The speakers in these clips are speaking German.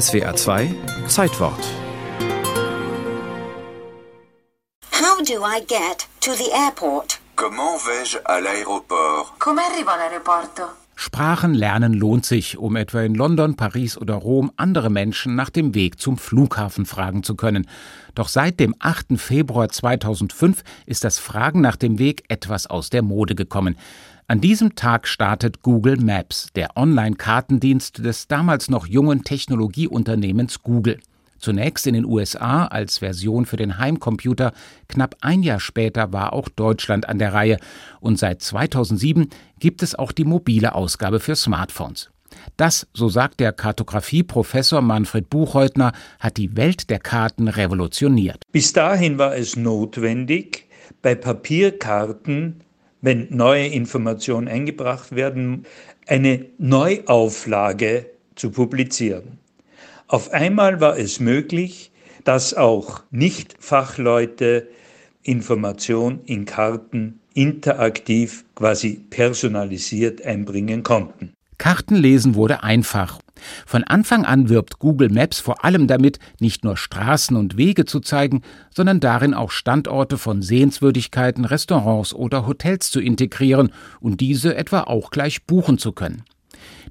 SWA 2 Zeitwort How do I get to the airport? Comment vais-je à l'aéroport Come arrivo all'aeroporto? Sprachen lernen lohnt sich, um etwa in London, Paris oder Rom andere Menschen nach dem Weg zum Flughafen fragen zu können. Doch seit dem 8. Februar 2005 ist das Fragen nach dem Weg etwas aus der Mode gekommen. An diesem Tag startet Google Maps, der Online-Kartendienst des damals noch jungen Technologieunternehmens Google. Zunächst in den USA als Version für den Heimcomputer, knapp ein Jahr später war auch Deutschland an der Reihe und seit 2007 gibt es auch die mobile Ausgabe für Smartphones. Das, so sagt der Kartografieprofessor Manfred Buchheutner, hat die Welt der Karten revolutioniert. Bis dahin war es notwendig, bei Papierkarten, wenn neue Informationen eingebracht werden, eine Neuauflage zu publizieren. Auf einmal war es möglich, dass auch Nicht-Fachleute Information in Karten interaktiv, quasi personalisiert einbringen konnten. Kartenlesen wurde einfach. Von Anfang an wirbt Google Maps vor allem damit, nicht nur Straßen und Wege zu zeigen, sondern darin auch Standorte von Sehenswürdigkeiten, Restaurants oder Hotels zu integrieren und diese etwa auch gleich buchen zu können.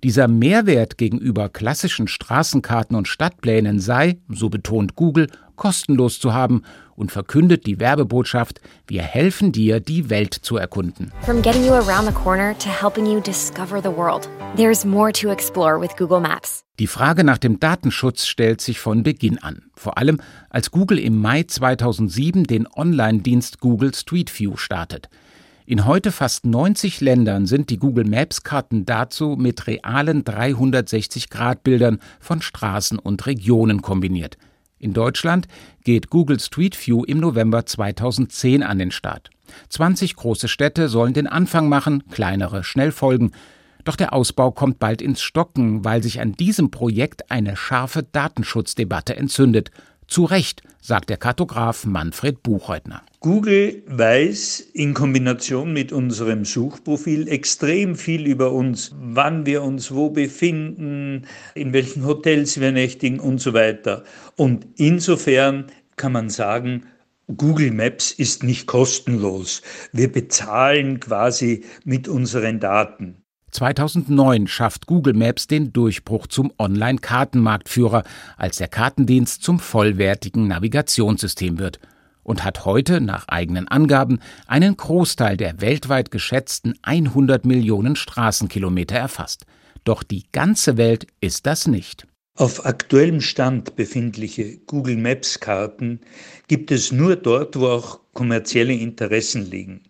Dieser Mehrwert gegenüber klassischen Straßenkarten und Stadtplänen sei, so betont Google, kostenlos zu haben und verkündet die Werbebotschaft, wir helfen dir, die Welt zu erkunden. From getting you around the corner to helping you discover the world, there's more to explore with Google Maps. Die Frage nach dem Datenschutz stellt sich von Beginn an, vor allem als Google im Mai 2007 den Online-Dienst Google Street View startet. In heute fast 90 Ländern sind die Google Maps Karten dazu mit realen 360-Grad-Bildern von Straßen und Regionen kombiniert. In Deutschland geht Google Street View im November 2010 an den Start. 20 große Städte sollen den Anfang machen, kleinere schnell folgen. Doch der Ausbau kommt bald ins Stocken, weil sich an diesem Projekt eine scharfe Datenschutzdebatte entzündet. Zu Recht, sagt der Kartograf Manfred Buchheutner. Google weiß in Kombination mit unserem Suchprofil extrem viel über uns, wann wir uns wo befinden, in welchen Hotels wir nächtigen und so weiter. Und insofern kann man sagen, Google Maps ist nicht kostenlos. Wir bezahlen quasi mit unseren Daten. 2009 schafft Google Maps den Durchbruch zum Online-Kartenmarktführer, als der Kartendienst zum vollwertigen Navigationssystem wird und hat heute nach eigenen Angaben einen Großteil der weltweit geschätzten 100 Millionen Straßenkilometer erfasst. Doch die ganze Welt ist das nicht. Auf aktuellem Stand befindliche Google Maps Karten gibt es nur dort, wo auch kommerzielle Interessen liegen.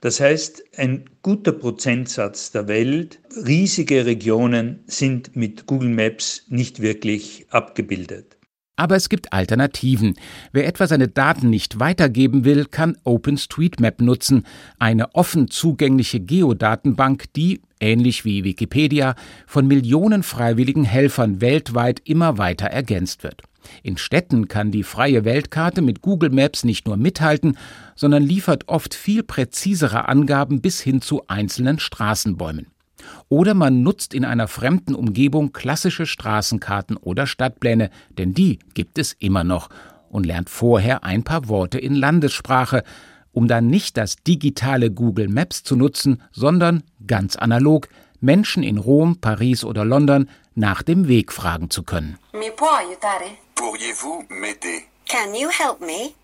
Das heißt, ein guter Prozentsatz der Welt, riesige Regionen sind mit Google Maps nicht wirklich abgebildet. Aber es gibt Alternativen. Wer etwa seine Daten nicht weitergeben will, kann OpenStreetMap nutzen, eine offen zugängliche Geodatenbank, die, ähnlich wie Wikipedia, von Millionen freiwilligen Helfern weltweit immer weiter ergänzt wird. In Städten kann die freie Weltkarte mit Google Maps nicht nur mithalten, sondern liefert oft viel präzisere Angaben bis hin zu einzelnen Straßenbäumen. Oder man nutzt in einer fremden Umgebung klassische Straßenkarten oder Stadtpläne, denn die gibt es immer noch, und lernt vorher ein paar Worte in Landessprache, um dann nicht das digitale Google Maps zu nutzen, sondern ganz analog Menschen in Rom, Paris oder London nach dem Weg fragen zu können. Mi può aiutare? Pourriez-vous m'aider? Can you help me?